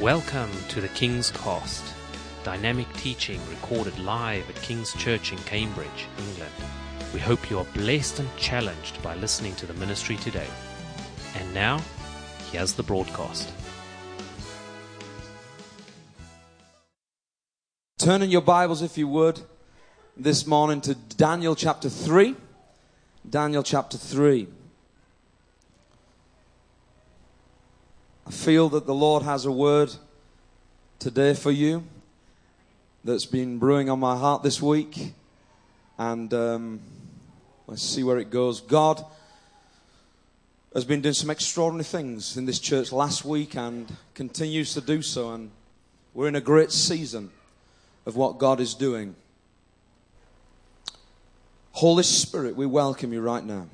Welcome to the King's Cost, dynamic teaching recorded live at King's Church in Cambridge, England. We hope you are blessed and challenged by listening to the ministry today. And now, here's the broadcast. Turn in your Bibles, if you would, this morning to Daniel chapter 3. Daniel chapter 3. I feel that the Lord has a word today for you that's been brewing on my heart this week. And um, let's see where it goes. God has been doing some extraordinary things in this church last week and continues to do so. And we're in a great season of what God is doing. Holy Spirit, we welcome you right now.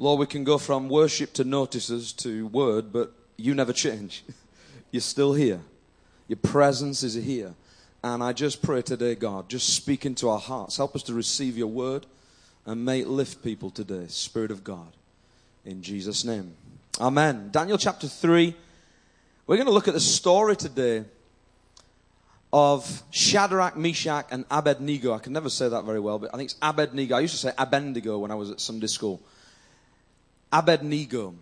Lord, we can go from worship to notices to word, but you never change. You're still here. Your presence is here. And I just pray today, God, just speak into our hearts. Help us to receive your word and may it lift people today. Spirit of God. In Jesus' name. Amen. Daniel chapter 3. We're going to look at the story today of Shadrach, Meshach, and Abednego. I can never say that very well, but I think it's Abednego. I used to say Abednego when I was at Sunday school. Abednego.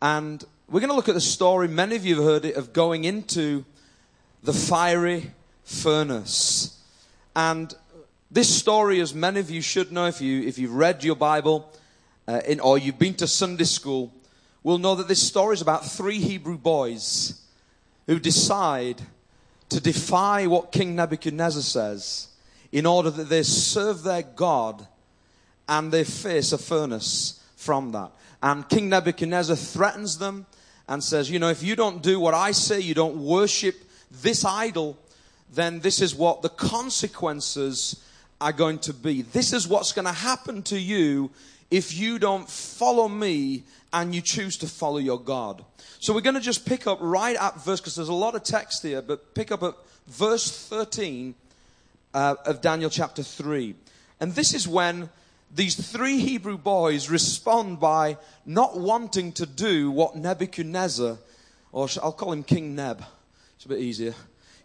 And we're going to look at the story, many of you have heard it, of going into the fiery furnace. And this story, as many of you should know if, you, if you've read your Bible uh, in, or you've been to Sunday school, will know that this story is about three Hebrew boys who decide to defy what King Nebuchadnezzar says in order that they serve their God and they face a furnace from that. And King Nebuchadnezzar threatens them and says, You know, if you don't do what I say, you don't worship this idol, then this is what the consequences are going to be. This is what's going to happen to you if you don't follow me and you choose to follow your God. So we're going to just pick up right at verse, because there's a lot of text here, but pick up at verse 13 uh, of Daniel chapter 3. And this is when these three Hebrew boys respond by not wanting to do what Nebuchadnezzar, or I'll call him King Neb, it's a bit easier.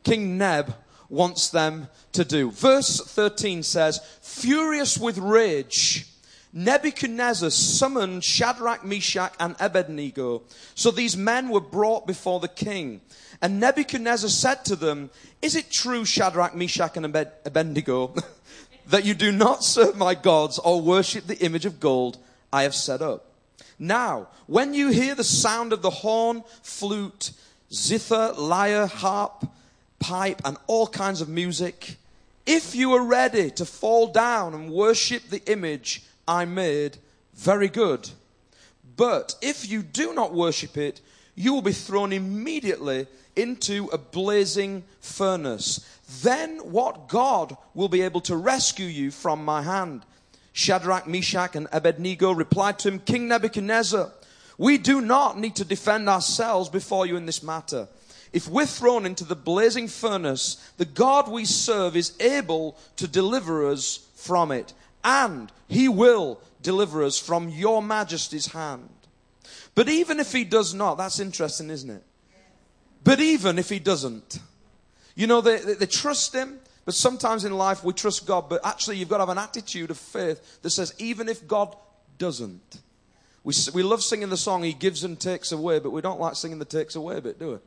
King Neb wants them to do. Verse 13 says, Furious with rage, Nebuchadnezzar summoned Shadrach, Meshach, and Abednego. So these men were brought before the king. And Nebuchadnezzar said to them, Is it true, Shadrach, Meshach, and Abednego? That you do not serve my gods or worship the image of gold I have set up. Now, when you hear the sound of the horn, flute, zither, lyre, harp, pipe, and all kinds of music, if you are ready to fall down and worship the image I made, very good. But if you do not worship it, you will be thrown immediately into a blazing furnace. Then what God will be able to rescue you from my hand? Shadrach, Meshach, and Abednego replied to him, King Nebuchadnezzar, we do not need to defend ourselves before you in this matter. If we're thrown into the blazing furnace, the God we serve is able to deliver us from it, and he will deliver us from your majesty's hand. But even if he does not, that's interesting, isn't it? But even if he doesn't, you know, they, they, they, trust him, but sometimes in life we trust God, but actually you've got to have an attitude of faith that says, even if God doesn't. We, we love singing the song, He gives and takes away, but we don't like singing the takes away bit, do we?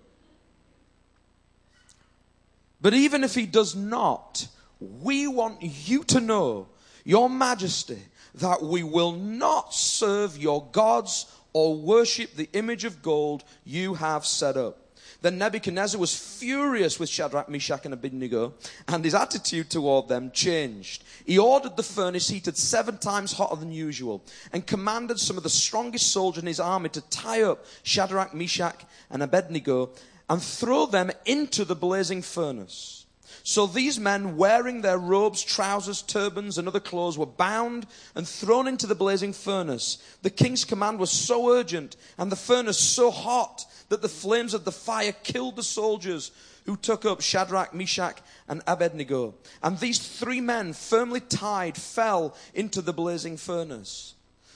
But even if He does not, we want you to know, Your Majesty, that we will not serve your gods or worship the image of gold you have set up. Then Nebuchadnezzar was furious with Shadrach, Meshach, and Abednego, and his attitude toward them changed. He ordered the furnace heated seven times hotter than usual, and commanded some of the strongest soldiers in his army to tie up Shadrach, Meshach, and Abednego and throw them into the blazing furnace. So these men, wearing their robes, trousers, turbans, and other clothes, were bound and thrown into the blazing furnace. The king's command was so urgent and the furnace so hot that the flames of the fire killed the soldiers who took up Shadrach, Meshach, and Abednego. And these three men, firmly tied, fell into the blazing furnace.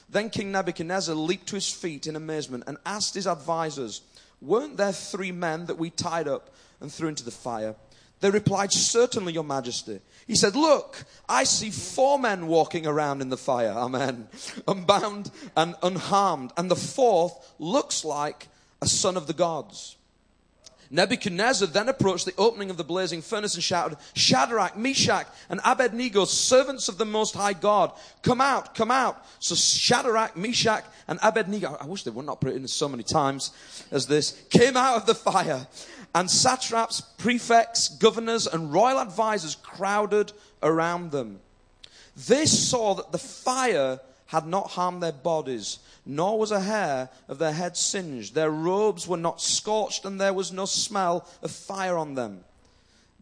Then King Nebuchadnezzar leaped to his feet in amazement and asked his advisers, Weren't there three men that we tied up and threw into the fire? They replied, Certainly, Your Majesty. He said, Look, I see four men walking around in the fire. Amen. Unbound and unharmed. And the fourth looks like a son of the gods. Nebuchadnezzar then approached the opening of the blazing furnace and shouted, Shadrach, Meshach, and Abednego, servants of the Most High God, come out, come out. So Shadrach, Meshach, and Abednego, I wish they would not put it in so many times as this, came out of the fire. And satraps, prefects, governors, and royal advisers crowded around them. They saw that the fire had not harmed their bodies nor was a hair of their head singed. Their robes were not scorched, and there was no smell of fire on them.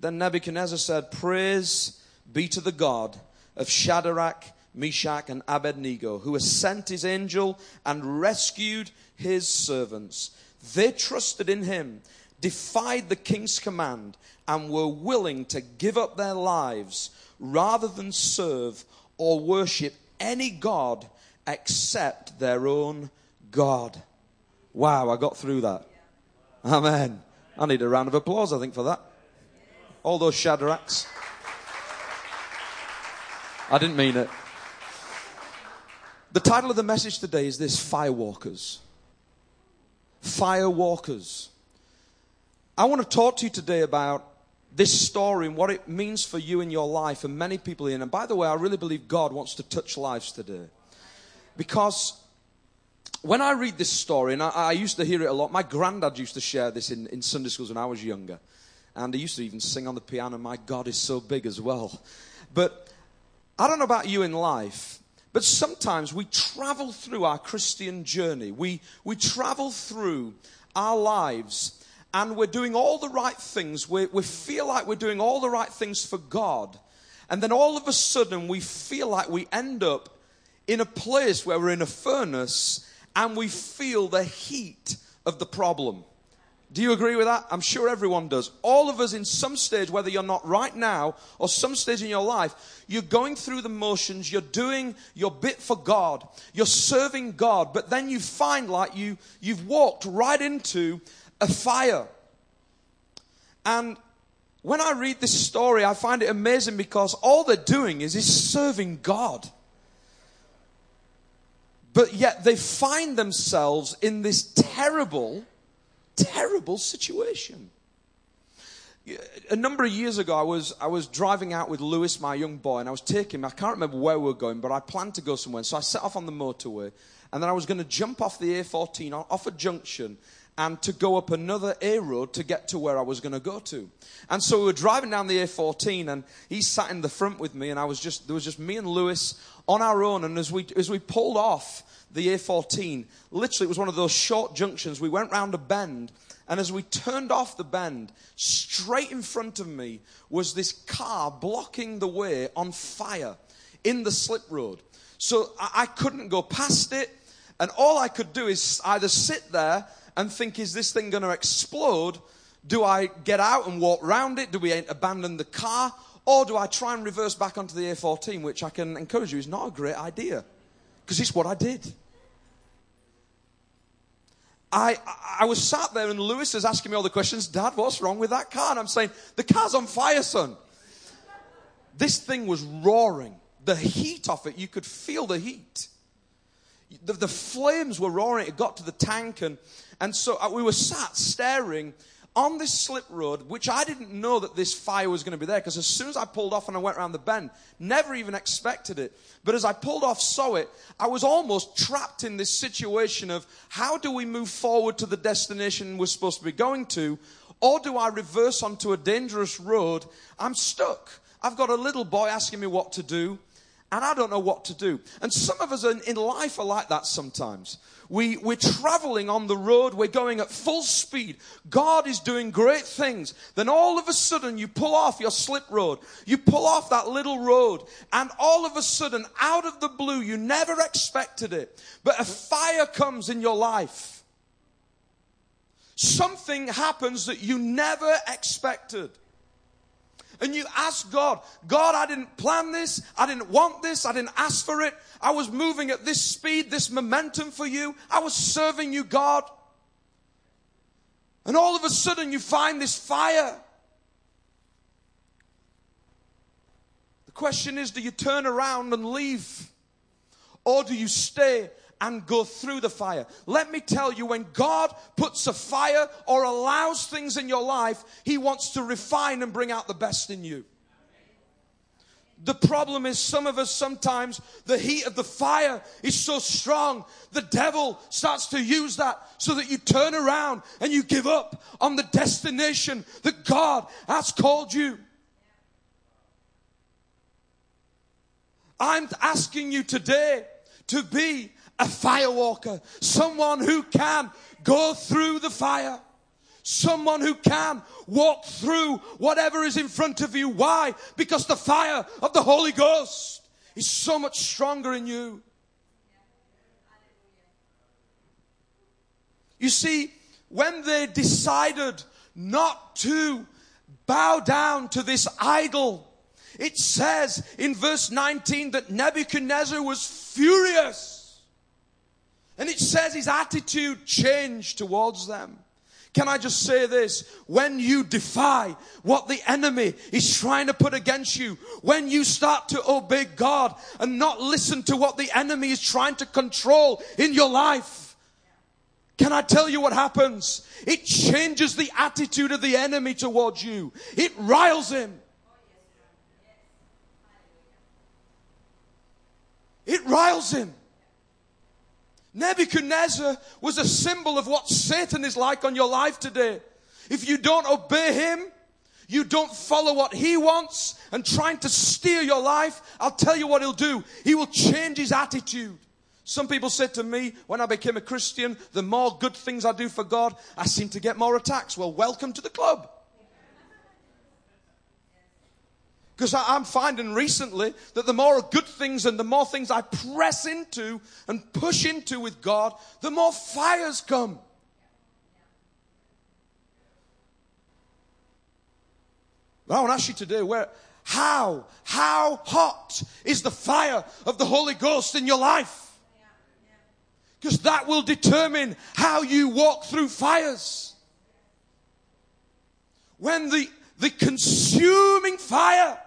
Then Nebuchadnezzar said, Praise be to the God of Shadrach, Meshach, and Abednego, who has sent his angel and rescued his servants. They trusted in him, defied the king's command, and were willing to give up their lives rather than serve or worship any God except their own God. Wow, I got through that. Amen. I need a round of applause, I think, for that. All those Shadrachs. I didn't mean it. The title of the message today is this Firewalkers. Firewalkers. I want to talk to you today about this story and what it means for you in your life and many people in. And by the way, I really believe God wants to touch lives today. Because when I read this story, and I, I, used to hear it a lot, my granddad used to share this in, in Sunday schools when I was younger. And he used to even sing on the piano, My God is so big as well. But I don't know about you in life, but sometimes we travel through our Christian journey. We, we travel through our lives and we're doing all the right things. We, we feel like we're doing all the right things for God. And then all of a sudden we feel like we end up in a place where we're in a furnace and we feel the heat of the problem. Do you agree with that? I'm sure everyone does. All of us in some stage, whether you're not right now or some stage in your life, you're going through the motions, you're doing your bit for God, you're serving God, but then you find like you, you've walked right into a fire. And when I read this story, I find it amazing because all they're doing is, is serving God. But yet they find themselves in this terrible, terrible situation. A number of years ago, I was, I was driving out with Lewis, my young boy, and I was taking him. I can't remember where we were going, but I planned to go somewhere. So I set off on the motorway, and then I was going to jump off the A14 off a junction and to go up another A road to get to where I was going to go to. And so we were driving down the A14, and he sat in the front with me, and I was just there was just me and Lewis on our own. And as we, as we pulled off the A14, literally it was one of those short junctions. We went round a bend. And as we turned off the bend, straight in front of me was this car blocking the way on fire in the slip road. So I, I couldn't go past it. And all I could do is either sit there and think, is this thing going to explode? Do I get out and walk round it? Do we abandon the car? Or do I try and reverse back onto the A14, which I can encourage you is not a great idea because it's what I did. I, I was sat there and Lewis is asking me all the questions. Dad, what's wrong with that car? And I'm saying, the car's on fire, son. This thing was roaring. The heat of it, you could feel the heat. The, the flames were roaring. It got to the tank. And, and so uh, we were sat staring on this slip road, which I didn't know that this fire was going to be there because as soon as I pulled off and I went around the bend, never even expected it. But as I pulled off, saw it, I was almost trapped in this situation of how do we move forward to the destination we're supposed to be going to? Or do I reverse onto a dangerous road? I'm stuck. I've got a little boy asking me what to do and I don't know what to do. And some of us in, in life are like that sometimes. We, we're traveling on the road, we're going at full speed. God is doing great things. Then all of a sudden, you pull off your slip road, you pull off that little road, and all of a sudden, out of the blue, you never expected it, but a fire comes in your life. Something happens that you never expected and you ask God, God, I didn't plan this. I didn't want this. I didn't ask for it. I was moving at this speed, this momentum for you. I was serving you, God. And all of a sudden you find this fire. The question is do you turn around and leave? Or do you stay and go through the fire? Let me tell you, when God puts a fire or allows things in your life, He wants to refine and bring out the best in you. The problem is some of us sometimes the heat of the fire is so strong, the devil starts to use that so that you turn around and you give up on the destination that God has called you. I'm asking you today to be a firewalker, someone who can go through the fire. Someone who can walk through whatever is in front of you. Why? Because the fire of the Holy Ghost is so much stronger in you. You see, when they decided not to bow down to this idol, it says in verse 19 that Nebuchadnezzar was furious. And it says his attitude changed towards them. Can I just say this? When you defy what the enemy is trying to put against you, when you start to obey God and not listen to what the enemy is trying to control in your life, can I tell you what happens? It changes the attitude of the enemy towards you. It riles him. It riles him. Nebuchadnezzar was a symbol of what Satan is like on your life today. If you don't obey him, you don't follow what he wants and trying to steer your life, I'll tell you what he'll do. He will change his attitude. Some people said to me when I became a Christian, the more good things I do for God, I seem to get more attacks. Well, welcome to the club. Because I'm finding recently that the more good things and the more things I press into and push into with God, the more fires come. But I want to ask you today, where, how, how hot is the fire of the Holy Ghost in your life? Because that will determine how you walk through fires. When the the consuming fire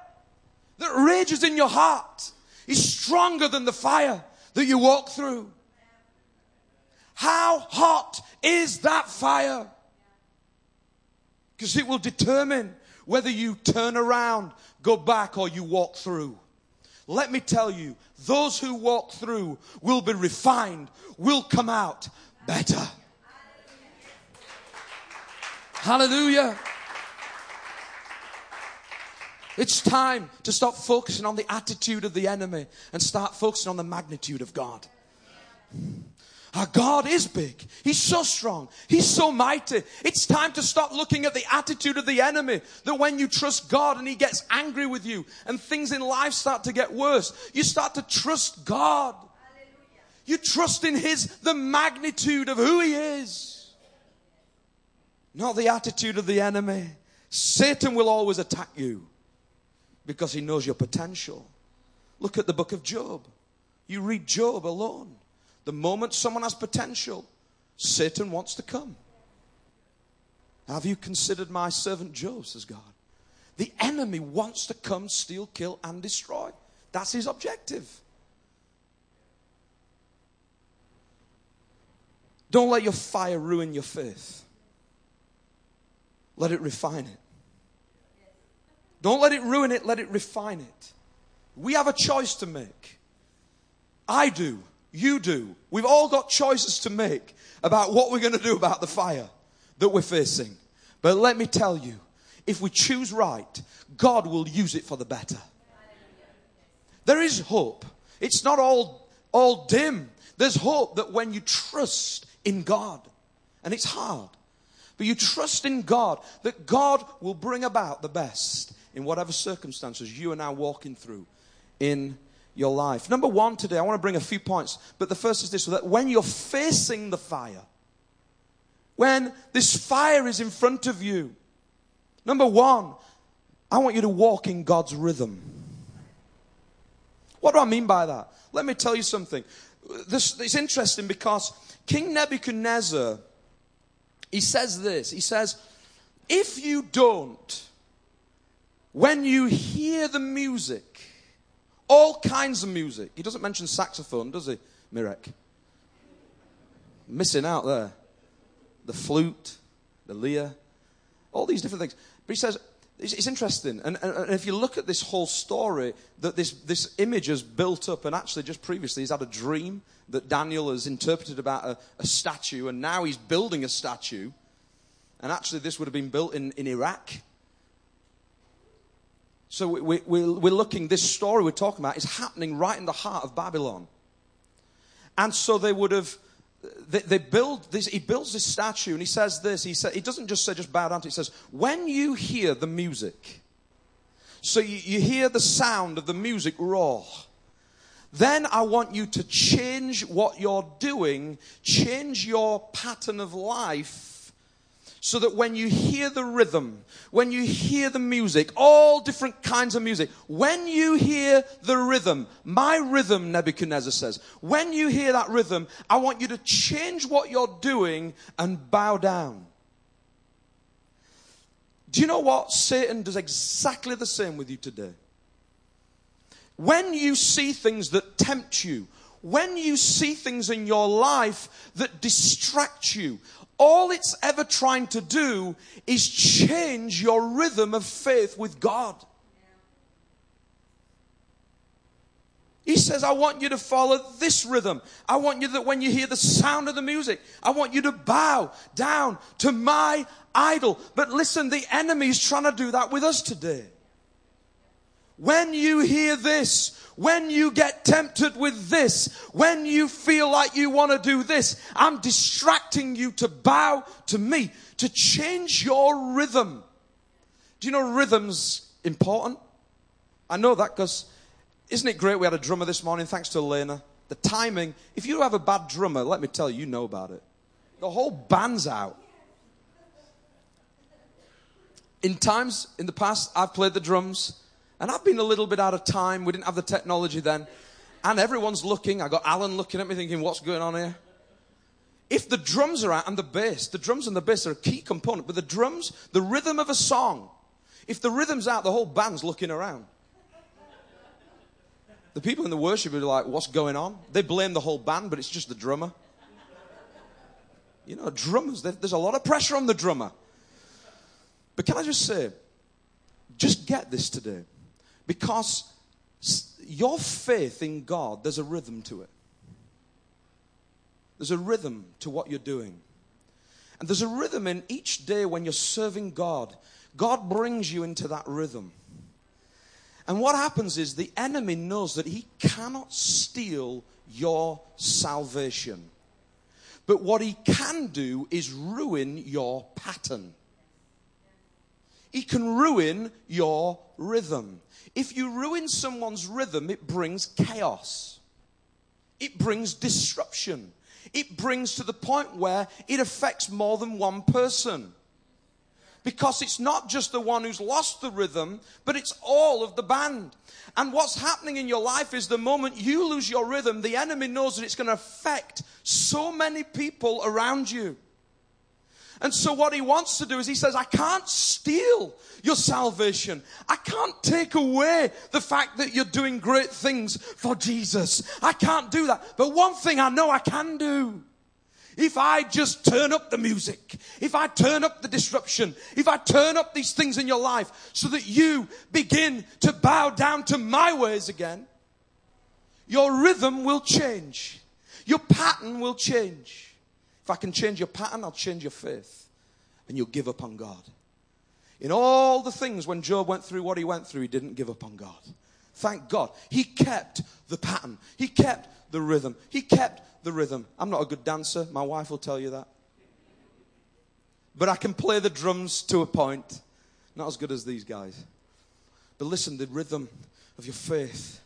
that rages in your heart is stronger than the fire that you walk through. How hot is that fire? Because it will determine whether you turn around, go back, or you walk through. Let me tell you, those who walk through will be refined, will come out better. Hallelujah. It's time to stop focusing on the attitude of the enemy and start focusing on the magnitude of God. Our God is big. He's so strong. He's so mighty. It's time to stop looking at the attitude of the enemy. That when you trust God and He gets angry with you and things in life start to get worse, you start to trust God. You trust in His, the magnitude of who He is. Not the attitude of the enemy. Satan will always attack you because he knows your potential. Look at the book of Job. You read Job alone. The moment someone has potential, Satan wants to come. Have you considered my servant Job, says God? The enemy wants to come, steal, kill, and destroy. That's his objective. Don't let your fire ruin your faith. Let it refine it. Don't let it ruin it, let it refine it. We have a choice to make. I do. You do. We've all got choices to make about what we're going to do about the fire that we're facing. But let me tell you, if we choose right, God will use it for the better. There is hope. It's not all, all dim. There's hope that when you trust in God, and it's hard, but you trust in God, that God will bring about the best in whatever circumstances you are now walking through in your life. Number one today, I want to bring a few points, but the first is this that when you're facing the fire, when this fire is in front of you, number one, I want you to walk in God's rhythm. What do I mean by that? Let me tell you something. This, it's interesting because King Nebuchadnezzar he says this. He says, if you don't, when you hear the music, all kinds of music, he doesn't mention saxophone, does he, Mirek? Missing out there. The flute, the lyre, all these different things. But he says, it's, interesting. And, and, and, if you look at this whole story, that this, this image has built up, and actually just previously he's had a dream that Daniel has interpreted about a, a statue, and now he's building a statue. And actually, this would have been built in, in Iraq. So we, we, we're looking, this story we're talking about is happening right in the heart of Babylon. And so they would have they, they, build this, he builds this statue and he says this, he, said, he doesn't just say just bow down to it, he says, when you hear the music, so you, you hear the sound of the music roar, then I want you to change what you're doing, change your pattern of life so that when you hear the rhythm, when you hear the music, all different kinds of music, when you hear the rhythm, my rhythm, Nebuchadnezzar says, when you hear that rhythm, I want you to change what you're doing and bow down. Do you know what? Satan does exactly the same with you today. When you see things that tempt you, when you see things in your life that distract you, all it's ever trying to do is change your rhythm of faith with God. He says, I want you to follow this rhythm. I want you that when you hear the sound of the music, I want you to bow down to my idol. But listen, the enemy is trying to do that with us today. When you hear this, when you get tempted with this, when you feel like you want to do this, I'm distracting you to bow to me, to change your rhythm. Do you know rhythm's important? I know that because isn't it great we had a drummer this morning, thanks to Elena? The timing, if you have a bad drummer, let me tell you, you know about it. The whole band's out. In times in the past, I've played the drums and I've been a little bit out of time. We didn't have the technology then. And everyone's looking. I got Alan looking at me thinking, what's going on here? If the drums are out and the bass, the drums and the bass are a key component, but the drums, the rhythm of a song, if the rhythm's out, the whole band's looking around. The people in the worship are like, what's going on? They blame the whole band, but it's just the drummer. You know, drummers, there's a lot of pressure on the drummer. But can I just say, just get this today. Because your faith in God, there's a rhythm to it. There's a rhythm to what you're doing. And there's a rhythm in each day when you're serving God. God brings you into that rhythm. And what happens is the enemy knows that he cannot steal your salvation. But what he can do is ruin your pattern. He can ruin your rhythm. If you ruin someone's rhythm, it brings chaos. It brings disruption. It brings to the point where it affects more than one person. Because it's not just the one who's lost the rhythm, but it's all of the band. And what's happening in your life is the moment you lose your rhythm, the enemy knows that it's going to affect so many people around you. And so what he wants to do is he says, I can't steal your salvation. I can't take away the fact that you're doing great things for Jesus. I can't do that. But one thing I know I can do. If I just turn up the music, if I turn up the disruption, if I turn up these things in your life so that you begin to bow down to my ways again, your rhythm will change. Your pattern will change. If I can change your pattern, I'll change your faith. And you'll give up on God. In all the things when Job went through what he went through, he didn't give up on God. Thank God. He kept the pattern. He kept the rhythm. He kept the rhythm. I'm not a good dancer. My wife will tell you that. But I can play the drums to a point. Not as good as these guys. But listen, the rhythm of your faith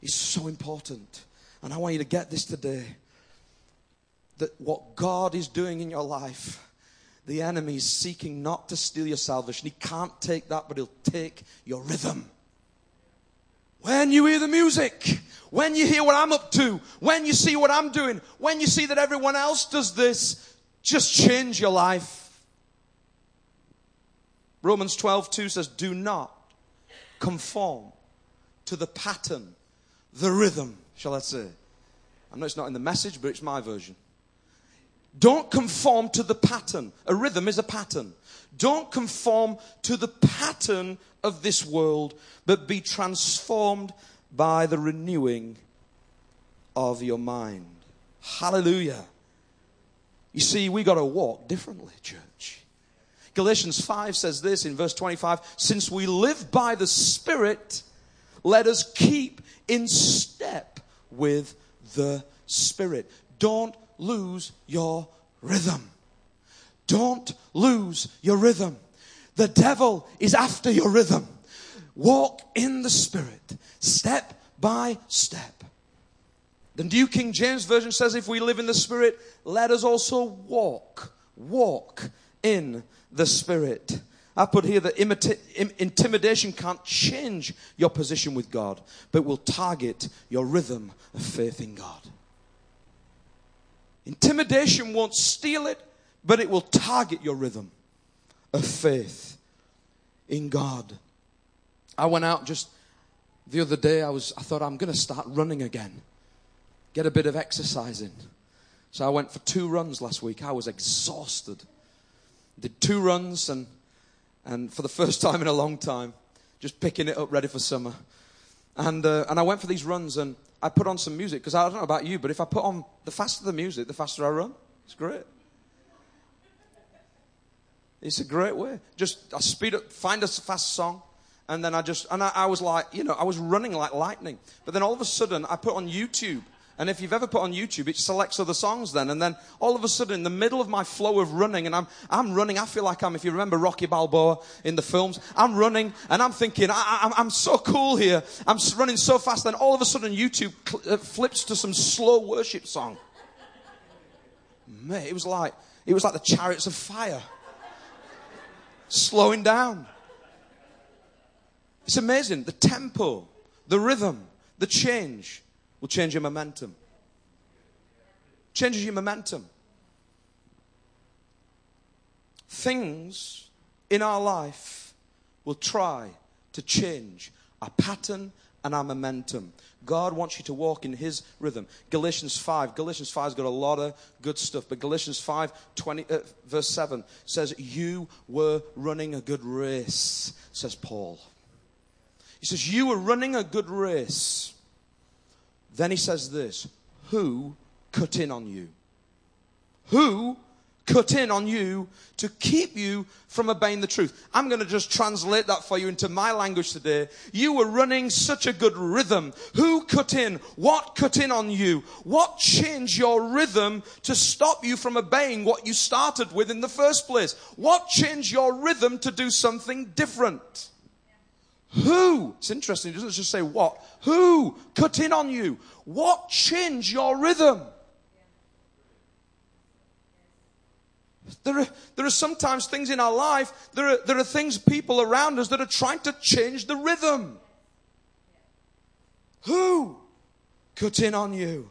is so important. And I want you to get this today that what God is doing in your life, the enemy is seeking not to steal your salvation. He can't take that, but he'll take your rhythm. When you hear the music, when you hear what I'm up to, when you see what I'm doing, when you see that everyone else does this, just change your life. Romans 12, 2 says, Do not conform to the pattern, the rhythm, shall I say. I know it's not in the message, but it's my version. Don't conform to the pattern. A rhythm is a pattern. Don't conform to the pattern of this world, but be transformed by the renewing of your mind. Hallelujah. You see, we got to walk differently, church. Galatians 5 says this in verse 25 Since we live by the Spirit, let us keep in step with the Spirit. Don't lose your rhythm. Don't lose your rhythm. The devil is after your rhythm. Walk in the Spirit, step by step. The New King James Version says, if we live in the Spirit, let us also walk, walk in the Spirit. I put here that imita- intimidation can't change your position with God, but will target your rhythm of faith in God. Intimidation won't steal it, but it will target your rhythm of faith in God. I went out just the other day. I was I thought I'm going to start running again. Get a bit of exercise in. So I went for two runs last week. I was exhausted. Did two runs and and for the first time in a long time, just picking it up ready for summer. And uh, and I went for these runs and I put on some music because I don't know about you, but if I put on the faster the music, the faster I run. It's great. It's a great way. Just I speed up, find a fast song, and then I just and I, I was like, you know, I was running like lightning. But then all of a sudden, I put on YouTube and if you've ever put on YouTube, it selects other songs then. And then all of a sudden, in the middle of my flow of running, and I'm, I'm running, I feel like I'm, if you remember Rocky Balboa in the films, I'm running and I'm thinking, I, am so cool here. I'm running so fast. Then all of a sudden, YouTube cl- uh, flips to some slow worship song. Mate, it was like, it was like the chariots of fire. Slowing down. It's amazing. The tempo, the rhythm, the change will change your momentum. Changes your momentum. Things in our life will try to change our pattern and our momentum. God wants you to walk in His rhythm. Galatians 5. Galatians 5's got a lot of good stuff, but Galatians 5, 20, uh, verse 7 says, You were running a good race, says Paul. He says, You were running a good race. Then he says this Who cut in on you? Who cut in on you to keep you from obeying the truth. I'm going to just translate that for you into my language today. You were running such a good rhythm. Who cut in? What cut in on you? What changed your rhythm to stop you from obeying what you started with in the first place? What changed your rhythm to do something different? Who? It's interesting. It doesn't just say what. Who cut in on you? What changed your rhythm? There are, there are sometimes things in our life, there are, there are things, people around us that are trying to change the rhythm. Who cut in on you?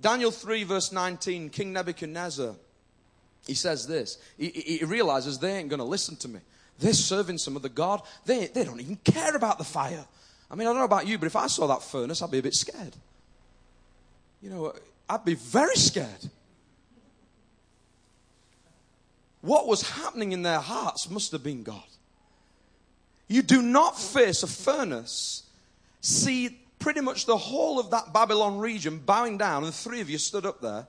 Daniel 3, verse 19, King Nebuchadnezzar, he says this. He, he realizes they ain't going to listen to me. They're serving some other God. They, they don't even care about the fire. I mean, I don't know about you, but if I saw that furnace, I'd be a bit scared. You know, I'd be very scared. What was happening in their hearts must have been God. You do not face a furnace, see pretty much the whole of that Babylon region bowing down, and three of you stood up there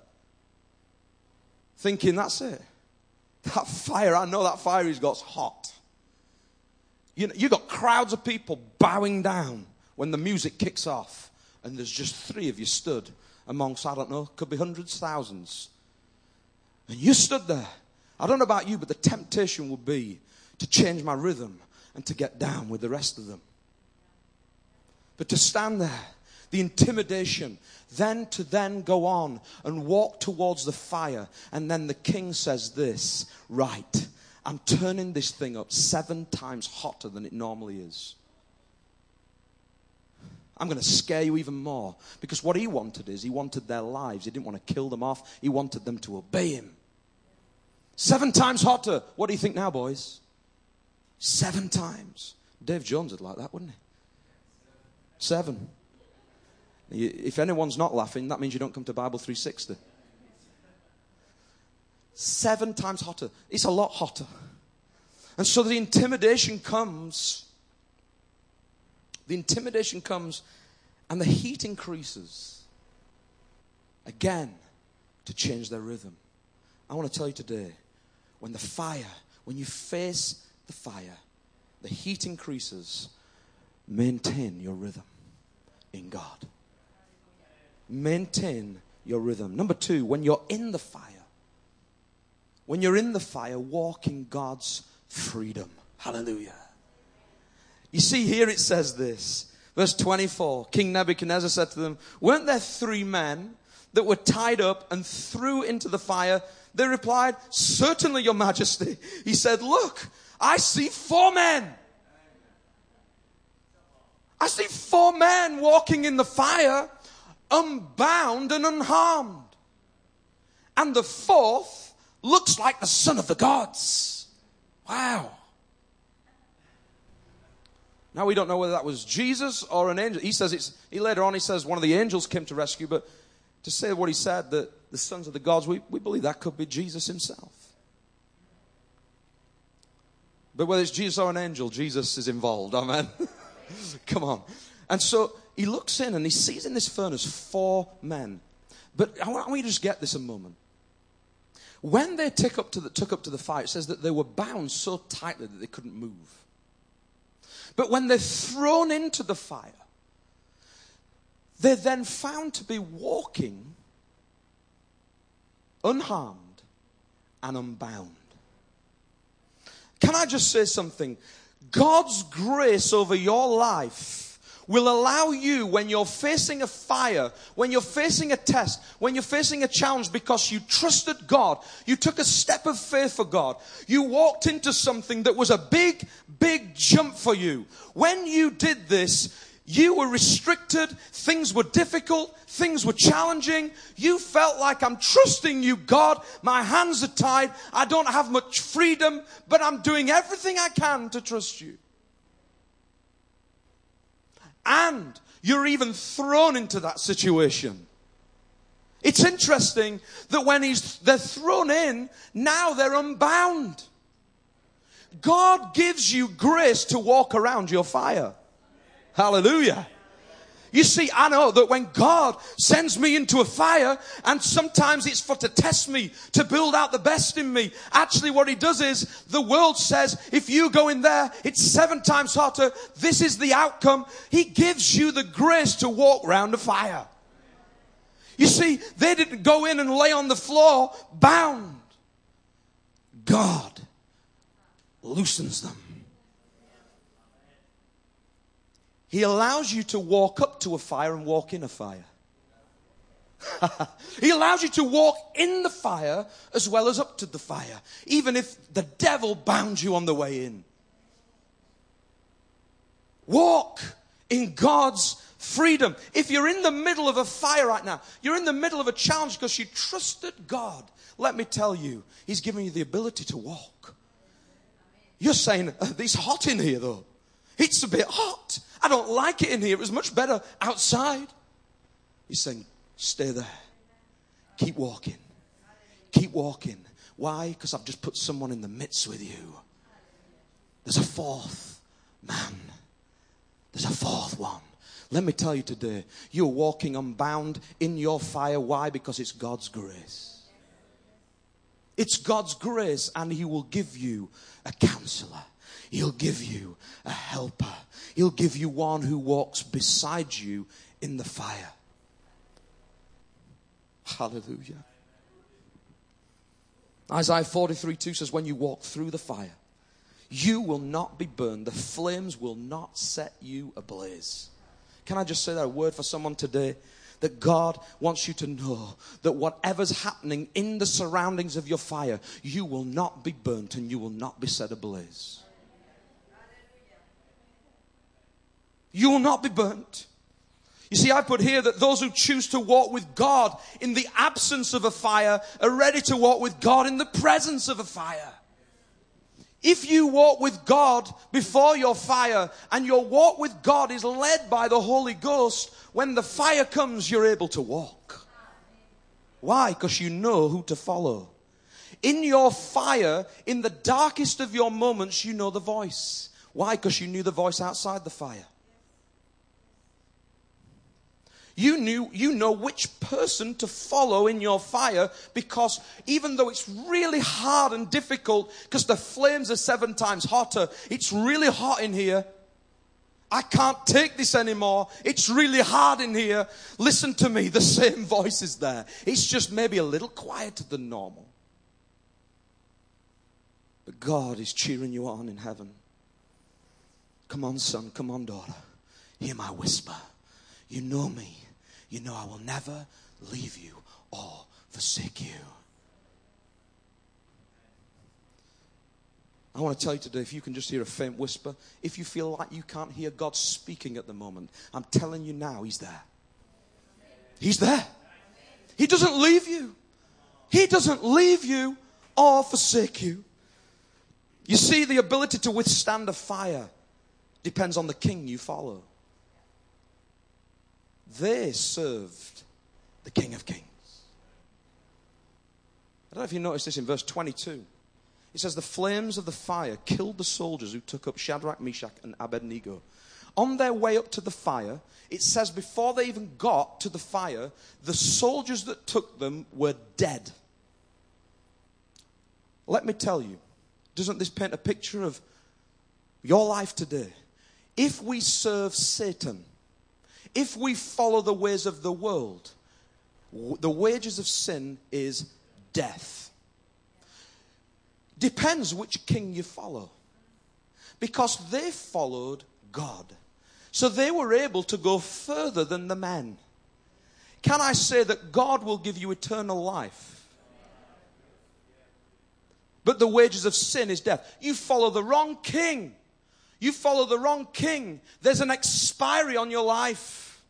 thinking, that's it. That fire, I know that fire he's got's hot. You know, you got crowds of people bowing down when the music kicks off, and there's just three of you stood amongst, I don't know, could be hundreds, thousands. And you stood there. I don't know about you, but the temptation would be to change my rhythm and to get down with the rest of them. But to stand there, the intimidation, then to then go on and walk towards the fire. And then the king says this, right, I'm turning this thing up seven times hotter than it normally is. I'm going to scare you even more. Because what he wanted is he wanted their lives. He didn't want to kill them off, he wanted them to obey him. Seven times hotter. What do you think now, boys? Seven times. Dave Jones would like that, wouldn't he? Seven. If anyone's not laughing, that means you don't come to Bible 360. Seven times hotter. It's a lot hotter. And so the intimidation comes. The intimidation comes and the heat increases again to change their rhythm. I want to tell you today when the fire, when you face the fire, the heat increases, maintain your rhythm in God. Maintain your rhythm. Number two, when you're in the fire, when you're in the fire, walk in God's freedom. Hallelujah. You see, here it says this. Verse 24 King Nebuchadnezzar said to them, Weren't there three men that were tied up and threw into the fire? They replied, Certainly, Your Majesty. He said, Look, I see four men. I see four men walking in the fire, unbound and unharmed. And the fourth looks like the son of the gods. Wow. Now we don't know whether that was Jesus or an angel. He says it's, he later on he says one of the angels came to rescue, but to say what he said, that the sons of the gods, we, we believe that could be Jesus himself. But whether it's Jesus or an angel, Jesus is involved. Amen. Come on. And so he looks in and he sees in this furnace four men. But I want, you to just get this a moment. When they took up, to the, took up to the fire, it says that they were bound so tightly that they couldn't move. But when they're thrown into the fire, they're then found to be walking unharmed and unbound. Can I just say something? God's grace over your life will allow you when you're facing a fire, when you're facing a test, when you're facing a challenge because you trusted God, you took a step of faith for God, you walked into something that was a big, big jump for you. When you did this, you were restricted, things were difficult, things were challenging. You felt like I'm trusting you, God. My hands are tied. I don't have much freedom, but I'm doing everything I can to trust you and you're even thrown into that situation. It's interesting that when he's, they're thrown in, now they're unbound. God gives you grace to walk around your fire. Hallelujah. You see, I know that when God sends me into a fire, and sometimes it's for to test me, to build out the best in me. Actually, what He does is, the world says, if you go in there, it's seven times hotter. This is the outcome. He gives you the grace to walk around the fire. You see, they didn't go in and lay on the floor bound. God loosens them. He allows you to walk up to a fire and walk in a fire. he allows you to walk in the fire as well as up to the fire, even if the devil bound you on the way in. Walk in God's freedom. If you're in the middle of a fire right now, you're in the middle of a challenge because you trusted God, let me tell you, He's giving you the ability to walk. You're saying, uh, it's hot in here though. It's a bit hot. I don't like it in here. It was much better outside. He's saying, stay there. Keep walking. Keep walking. Why? Because I've just put someone in the midst with you. There's a fourth man. There's a fourth one. Let me tell you today, you're walking unbound in your fire. Why? Because it's God's grace. It's God's grace, and He will give you a counselor. He'll give you a helper. He'll give you one who walks beside you in the fire. Hallelujah. Isaiah 43 2 says, When you walk through the fire, you will not be burned. The flames will not set you ablaze. Can I just say that a word for someone today? That God wants you to know that whatever's happening in the surroundings of your fire, you will not be burnt and you will not be set ablaze. You will not be burnt. You see, I put here that those who choose to walk with God in the absence of a fire are ready to walk with God in the presence of a fire. If you walk with God before your fire and your walk with God is led by the Holy Ghost, when the fire comes, you're able to walk. Why? Because you know who to follow. In your fire, in the darkest of your moments, you know the voice. Why? Because you knew the voice outside the fire. You knew, you know which person to follow in your fire because even though it's really hard and difficult because the flames are seven times hotter, it's really hot in here. I can't take this anymore. It's really hard in here. Listen to me. The same voice is there. It's just maybe a little quieter than normal. But God is cheering you on in heaven. Come on, son. Come on, daughter. Hear my whisper. You know me. You know I will never leave you or forsake you. I want to tell you today if you can just hear a faint whisper, if you feel like you can't hear God speaking at the moment, I'm telling you now, He's there. He's there. He doesn't leave you. He doesn't leave you or forsake you. You see, the ability to withstand a fire depends on the king you follow. They served the King of Kings. I don't know if you noticed this in verse 22. It says, The flames of the fire killed the soldiers who took up Shadrach, Meshach, and Abednego. On their way up to the fire, it says before they even got to the fire, the soldiers that took them were dead. Let me tell you, doesn't this paint a picture of your life today? If we serve Satan, if we follow the ways of the world, the wages of sin is death. Depends which king you follow. Because they followed God. So they were able to go further than the men. Can I say that God will give you eternal life? But the wages of sin is death. You follow the wrong king. You follow the wrong king. There's an expiry on your life.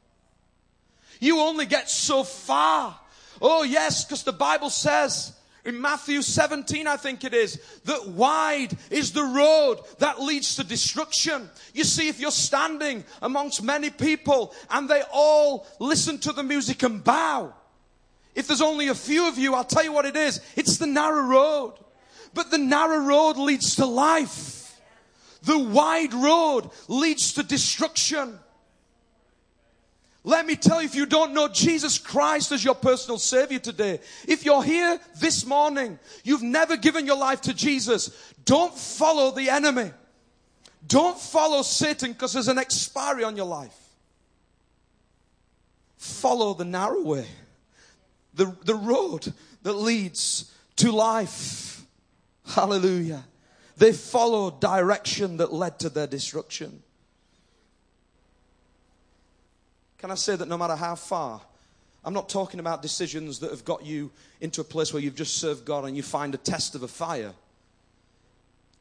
You only get so far. Oh, yes, because the Bible says in Matthew 17, I think it is, that wide is the road that leads to destruction. You see, if you're standing amongst many people and they all listen to the music and bow, if there's only a few of you, I'll tell you what it is. It's the narrow road. But the narrow road leads to life. The wide road leads to destruction. Let me tell you, if you don't know Jesus Christ as your personal Savior today, if you're here this morning, you've never given your life to Jesus, don't follow the enemy. Don't follow Satan because there's an expiry on your life. Follow the narrow way, the, the road that leads to life. Hallelujah. They followed direction that led to their destruction. Can I say that no matter how far, I'm not talking about decisions that have got you into a place where you've just served God and you find a test of a fire.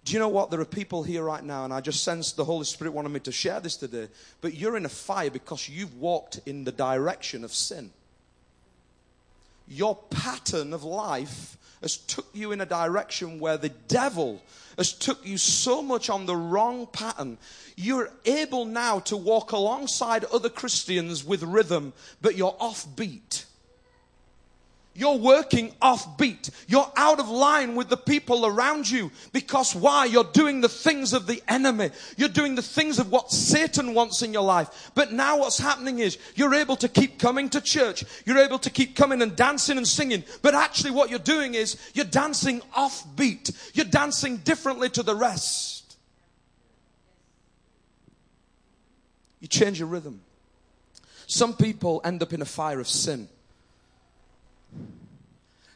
Do you know what? There are people here right now, and I just sense the Holy Spirit wanted me to share this today. But you're in a fire because you've walked in the direction of sin. Your pattern of life has took you in a direction where the devil has took you so much on the wrong pattern. You're able now to walk alongside other Christians with rhythm, but you're offbeat. You're working off beat. You're out of line with the people around you because why? You're doing the things of the enemy. You're doing the things of what Satan wants in your life. But now what's happening is you're able to keep coming to church. You're able to keep coming and dancing and singing. But actually what you're doing is you're dancing off beat. You're dancing differently to the rest. You change your rhythm. Some people end up in a fire of sin.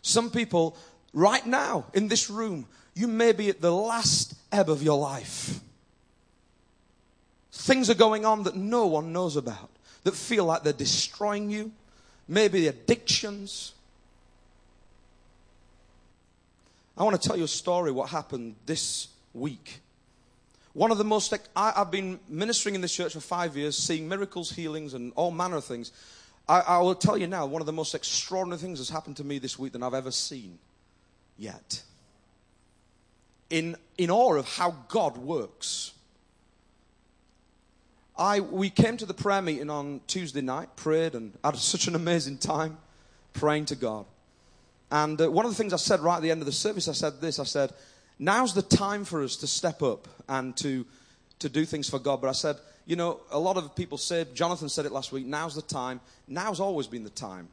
Some people, right now, in this room, you may be at the last ebb of your life. Things are going on that no one knows about, that feel like they're destroying you. Maybe addictions. I want to tell you a story what happened this week. One of the most, I, have been ministering in this church for five years, seeing miracles, healings, and all manner of things. I, I will tell you now, one of the most extraordinary things has happened to me this week than I've ever seen yet. In, in awe of how God works. I, we came to the prayer meeting on Tuesday night, prayed, and had such an amazing time praying to God. And uh, one of the things I said right at the end of the service, I said this I said, now's the time for us to step up and to, to do things for God. But I said, you know, a lot of people said, Jonathan said it last week, now's the time. Now's always been the time.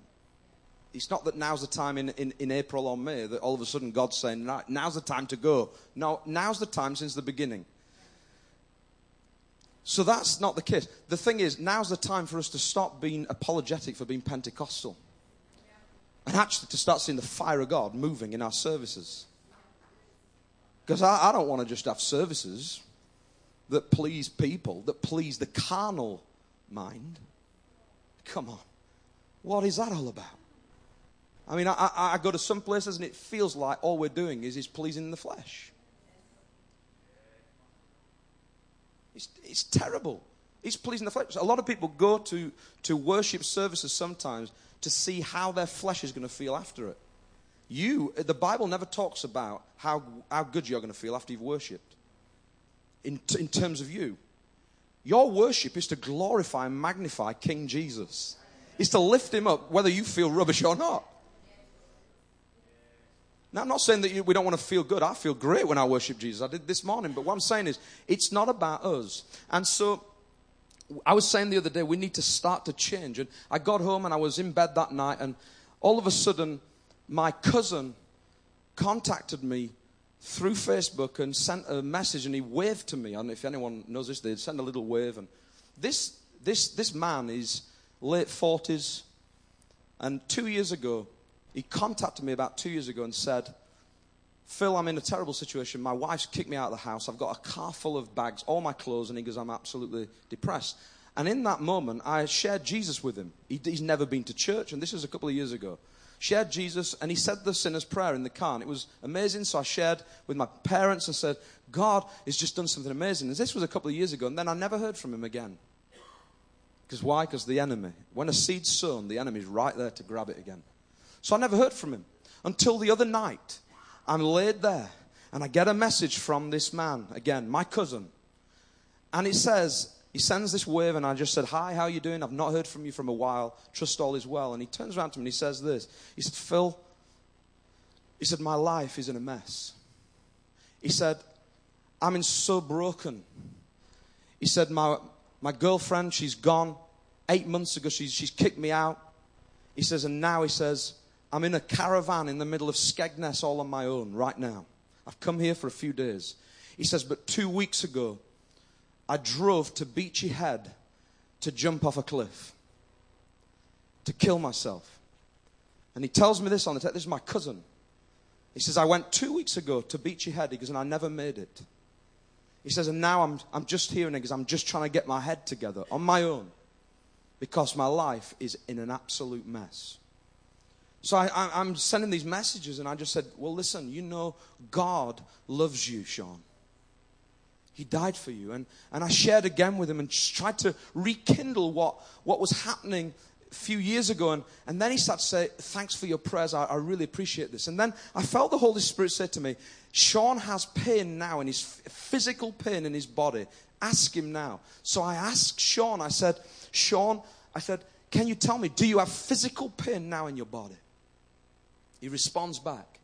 It's not that now's the time in, in, in April or May that all of a sudden God's saying, now's the time to go. No, now's the time since the beginning. So that's not the case. The thing is, now's the time for us to stop being apologetic for being Pentecostal. And actually to start seeing the fire of God moving in our services. Because I, I don't want to just have services that please people, that please the carnal mind. Come on. What is that all about? I mean, I, I, go to some places and it feels like all we're doing is, is pleasing the flesh. It's, it's terrible. It's pleasing the flesh. A lot of people go to, to worship services sometimes to see how their flesh is going to feel after it. You, the Bible never talks about how, how good you're going to feel after you've worshipped. In, in terms of you, your worship is to glorify and magnify King Jesus. Is to lift him up, whether you feel rubbish or not. Now, I'm not saying that we don't want to feel good. I feel great when I worship Jesus. I did this morning. But what I'm saying is, it's not about us. And so, I was saying the other day, we need to start to change. And I got home and I was in bed that night, and all of a sudden, my cousin contacted me through Facebook and sent a message and he waved to me. Know if anyone knows this, they sent a little wave. And this, this, this man is late 40s. And two years ago, he contacted me about two years ago and said, Phil, I'm in a terrible situation. My wife's kicked me out of the house. I've got a car full of bags, all my clothes, and he goes, I'm absolutely depressed. And in that moment, I shared Jesus with him. He, he's never been to church, and this was a couple of years ago shared Jesus, and he said the sinner's prayer in the car, and it was amazing. So I shared with my parents and said, God has just done something amazing. And this was a couple of years ago, and then I never heard from him again. Because why? Because the enemy. When a seed's sown, the enemy's right there to grab it again. So I never heard from him until the other night. I'm laid there, and I get a message from this man, again, my cousin. And it says, he sends this wave, and I just said, Hi, how you doing? I've not heard from you from a while. Trust all is well. And he turns around to me and he says this. He said, Phil, he said, My life is in a mess. He said, I'm in so broken. He said, My, my girlfriend, she's gone. Eight months ago, she's, she's kicked me out. He says, and now he says, I'm in a caravan in the middle of Skegness all on my own right now. I've come here for a few days. He says, but two weeks ago, I drove to Beachy Head to jump off a cliff, to kill myself. And he tells me this on the text. This is my cousin. He says, I went two weeks ago to Beachy Head. He goes, and I never made it. He says, and now I'm, I'm just here because I'm just trying to get my head together on my own because my life is in an absolute mess. So I, am sending these messages, and I just said, Well, listen, you know, God loves you, Sean. He died for you. And, and I shared again with him and tried to rekindle what, what was happening a few years ago. And, and then he started to say, Thanks for your prayers. I, I really appreciate this. And then I felt the Holy Spirit say to me, Sean has pain now in his physical pain in his body. Ask him now. So I asked Sean, I said, Sean, I said, Can you tell me, do you have physical pain now in your body? He responds back.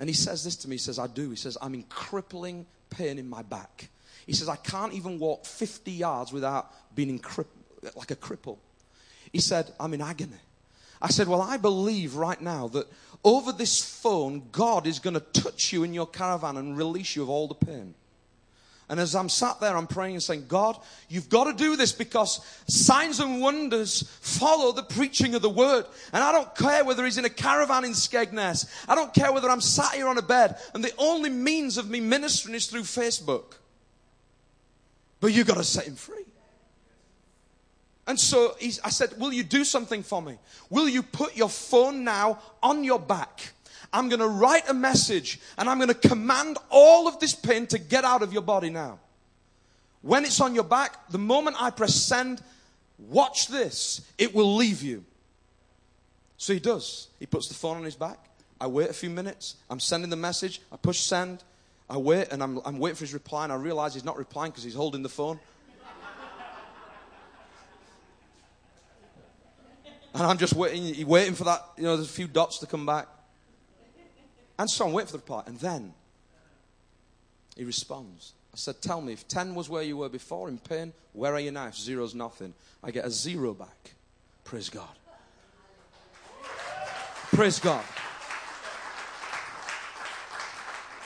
And he says this to me. He says, I do. He says, I'm in crippling pain in my back. He says, I can't even walk 50 yards without being cri- like a cripple. He said, I'm in agony. I said, Well, I believe right now that over this phone, God is going to touch you in your caravan and release you of all the pain. And as I'm sat there, I'm praying and saying, God, you've got to do this because signs and wonders follow the preaching of the word. And I don't care whether he's in a caravan in Skegness. I don't care whether I'm sat here on a bed and the only means of me ministering is through Facebook. But you've got to set him free. And so I said, Will you do something for me? Will you put your phone now on your back? I'm going to write a message and I'm going to command all of this pain to get out of your body now. When it's on your back, the moment I press send, watch this, it will leave you. So he does. He puts the phone on his back. I wait a few minutes. I'm sending the message. I push send. I wait and I'm, I'm waiting for his reply, and I realize he's not replying because he's holding the phone. and I'm just waiting, waiting for that, you know, there's a few dots to come back. And so I'm waiting for the reply. And then he responds. I said, Tell me, if 10 was where you were before in pain, where are you now? If zero's nothing, I get a zero back. Praise God. Praise God.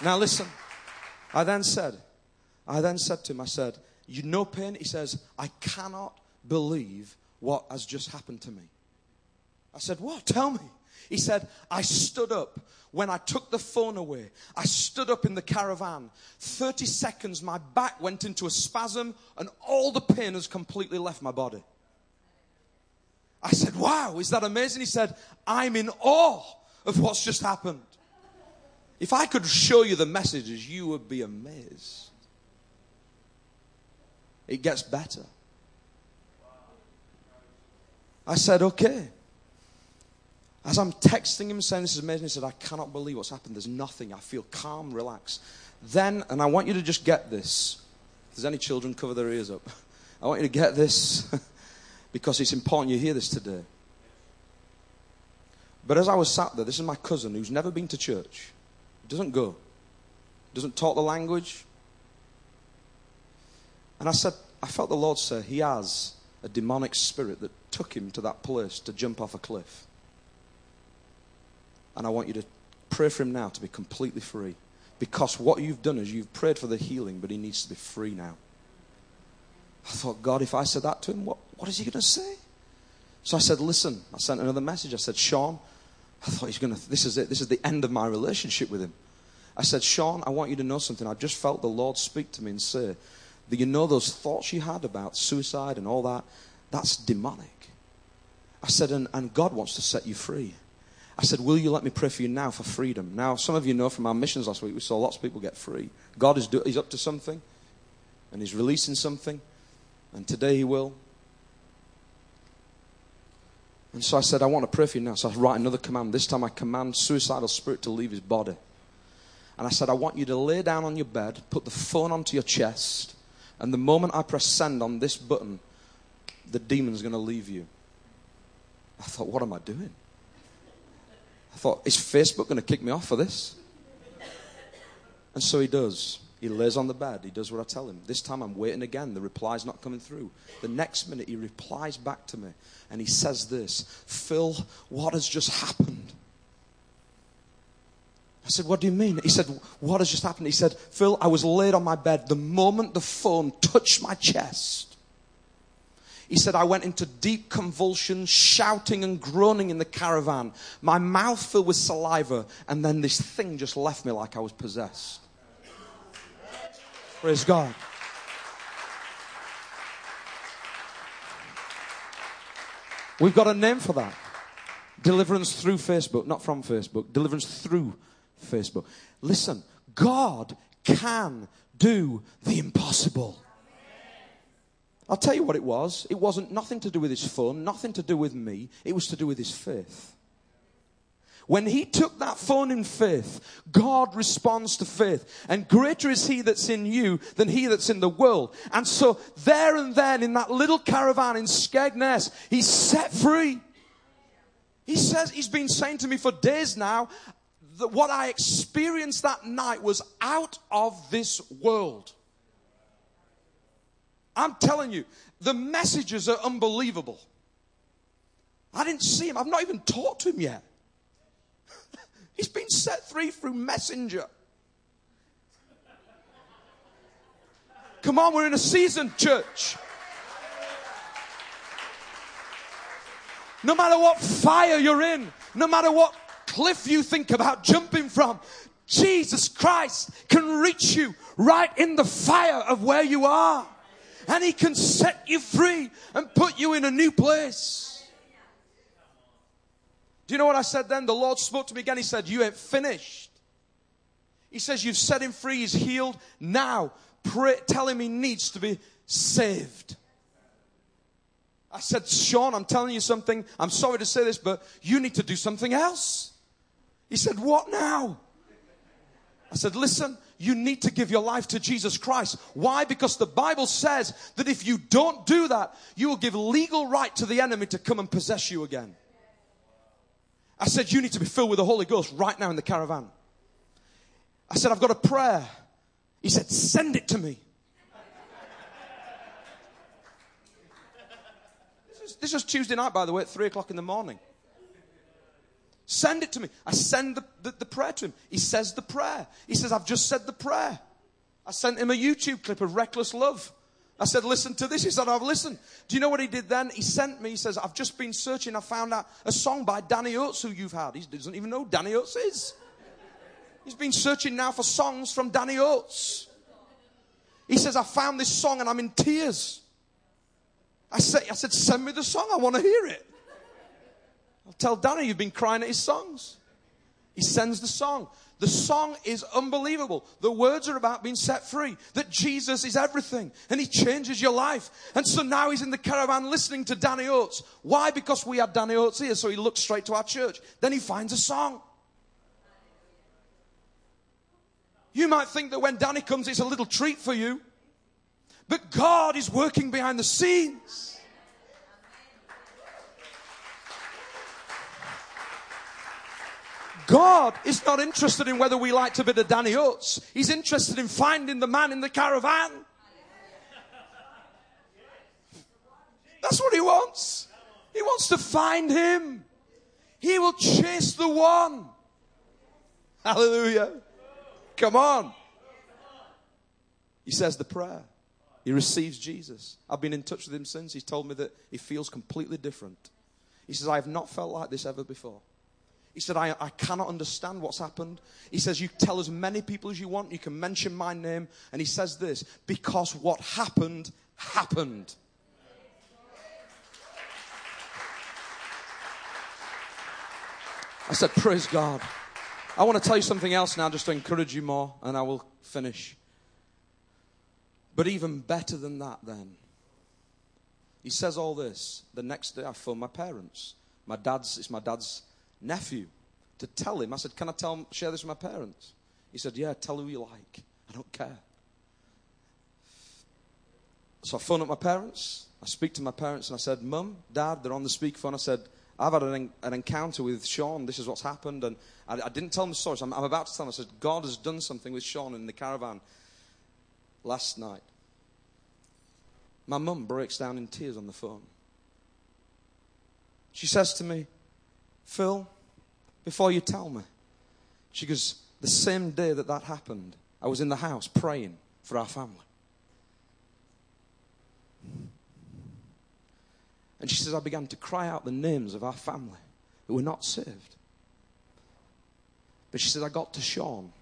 Now listen. I then said, I then said to him, I said, You know pain? He says, I cannot believe what has just happened to me. I said, What? Tell me. He said, I stood up when I took the phone away. I stood up in the caravan. 30 seconds, my back went into a spasm and all the pain has completely left my body. I said, Wow, is that amazing? He said, I'm in awe of what's just happened. If I could show you the messages, you would be amazed. It gets better. I said, okay. As I'm texting him saying this is amazing, he said, I cannot believe what's happened. There's nothing. I feel calm, relaxed. Then, and I want you to just get this. If there's any children, cover their ears up. I want you to get this because it's important you hear this today. But as I was sat there, this is my cousin who's never been to church. Doesn't go. Doesn't talk the language. And I said, I felt the Lord say, He has a demonic spirit that took him to that place to jump off a cliff. And I want you to pray for him now to be completely free. Because what you've done is you've prayed for the healing, but he needs to be free now. I thought, God, if I said that to him, what, what is he going to say? So I said, listen. I sent another message. I said, Sean, I thought he's going to, this is it. This is the end of my relationship with him. I said, Sean, I want you to know something. I just felt the Lord speak to me and say that you know those thoughts you had about suicide and all that? That's demonic. I said, and, and God wants to set you free. I said, Will you let me pray for you now for freedom? Now, some of you know from our missions last week, we saw lots of people get free. God is do, he's up to something, and He's releasing something, and today He will. And so I said, I want to pray for you now. So I write another command. This time I command suicidal spirit to leave his body. And I said, I want you to lay down on your bed, put the phone onto your chest, and the moment I press send on this button, the demon's going to leave you. I thought, what am I doing? I thought, is Facebook going to kick me off for this? And so he does. He lays on the bed. He does what I tell him. This time I'm waiting again. The reply's not coming through. The next minute he replies back to me and he says this Phil, what has just happened? I said, What do you mean? He said, What has just happened? He said, Phil, I was laid on my bed. The moment the phone touched my chest, he said, I went into deep convulsions, shouting and groaning in the caravan, my mouth filled with saliva, and then this thing just left me like I was possessed. Praise God. We've got a name for that. Deliverance through Facebook, not from Facebook. Deliverance through Facebook. Listen, God can do the impossible. I'll tell you what it was. It wasn't nothing to do with his phone, nothing to do with me. It was to do with his faith. When he took that phone in faith, God responds to faith. And greater is he that's in you than he that's in the world. And so there and then in that little caravan in Skegness, he's set free. He says, he's been saying to me for days now that what I experienced that night was out of this world. I'm telling you, the messages are unbelievable. I didn't see him. I've not even talked to him yet. He's been set free through messenger. Come on, we're in a season, church. No matter what fire you're in, no matter what cliff you think about jumping from, Jesus Christ can reach you right in the fire of where you are and He can set you free and put you in a new place. Do you know what I said then? The Lord spoke to me again. He said, You ain't finished. He says, You've set him free, he's healed. Now pray, tell him he needs to be saved. I said, Sean, I'm telling you something. I'm sorry to say this, but you need to do something else. He said, What now? I said, Listen, you need to give your life to Jesus Christ. Why? Because the Bible says that if you don't do that, you will give legal right to the enemy to come and possess you again. I said, You need to be filled with the Holy Ghost right now in the caravan. I said, I've got a prayer. He said, Send it to me. this, is, Tuesday night, by the way, at three o'clock in the morning. Send it to me. I send the, the, the, prayer to him. He says the prayer. He says, I've just said the prayer. I sent him a YouTube clip of Reckless Love. I said, listen to this. He said, I've listened. Do you know what he did then? He sent me, he says, I've just been searching. I found out a song by Danny Oates who you've had. He doesn't even know Danny Oates is. He's been searching now for songs from Danny Oates. He says, I found this song and I'm in tears. I said, I said, send me the song. I want to hear it. I'll tell Danny you've been crying at his songs. He sends the song. The song is unbelievable. The words are about being set free, that Jesus is everything, and He changes your life. And so now he's in the caravan listening to Danny Oates. Why? Because we had Danny Oates here, so he looks straight to our church. Then he finds a song. You might think that when Danny comes, it's a little treat for you, but God is working behind the scenes. God is not interested in whether we like to be the Danny Oates. He's interested in finding the man in the caravan. That's what he wants. He wants to find him. He will chase the one. Hallelujah. Come on. He says the prayer. He receives Jesus. I've been in touch with him since. He's told me that he feels completely different. He says, I have not felt like this ever before. He said, I, I cannot understand what's happened. He says, You tell as many people as you want. You can mention my name. And he says this because what happened, happened. I said, Praise God. I want to tell you something else now just to encourage you more, and I will finish. But even better than that, then, he says all this. The next day, I phone my parents. My dad's, it's my dad's nephew to tell him. I said, Can I tell, share this with my parents? He said, Yeah, tell who you like. I don't care. So I phone up my parents. I speak to my parents and I said, Mum, Dad, they're on the speakerphone. I said, I've had an, an encounter with Sean. This is what's happened. And I, I didn't tell them the story. So I'm, I'm about to tell them. I said, God has done something with Sean in the caravan last night. My mum breaks down in tears on the phone. She says to me, Phil, before you tell me. She goes, The same day that that happened, I was in the house praying for our family. And she says, I began to cry out the names of our family who were not saved. But she says, I got to Sean.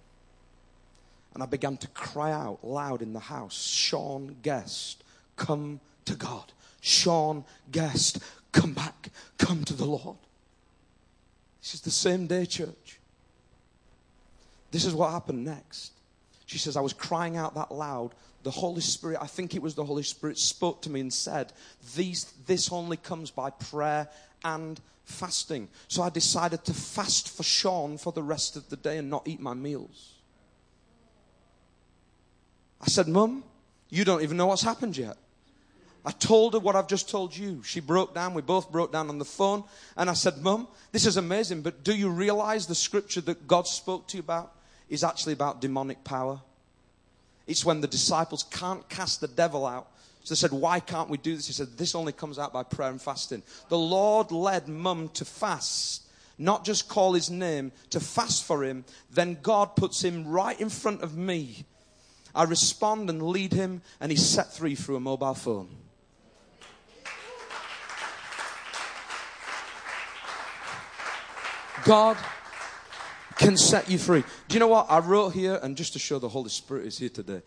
And I began to cry out loud in the house Sean Guest, come to God. Sean Guest, come back, come to the Lord. This is the same day, church. This is what happened next. She says, I was crying out that loud. The Holy Spirit, I think it was the Holy Spirit, spoke to me and said, These, This only comes by prayer and fasting. So I decided to fast for Sean for the rest of the day and not eat my meals. I said, Mum, you don't even know what's happened yet. I told her what I've just told you. She broke down. We both broke down on the phone. And I said, Mum, this is amazing, but do you realize the scripture that God spoke to you about is actually about demonic power? It's when the disciples can't cast the devil out. So they said, Why can't we do this? He said, This only comes out by prayer and fasting. The Lord led Mum to fast, not just call his name, to fast for him. Then God puts him right in front of me. I respond and lead him, and he's set free through a mobile phone. God can set you free. Do you know what? I wrote here, and just to show the Holy Spirit is here today.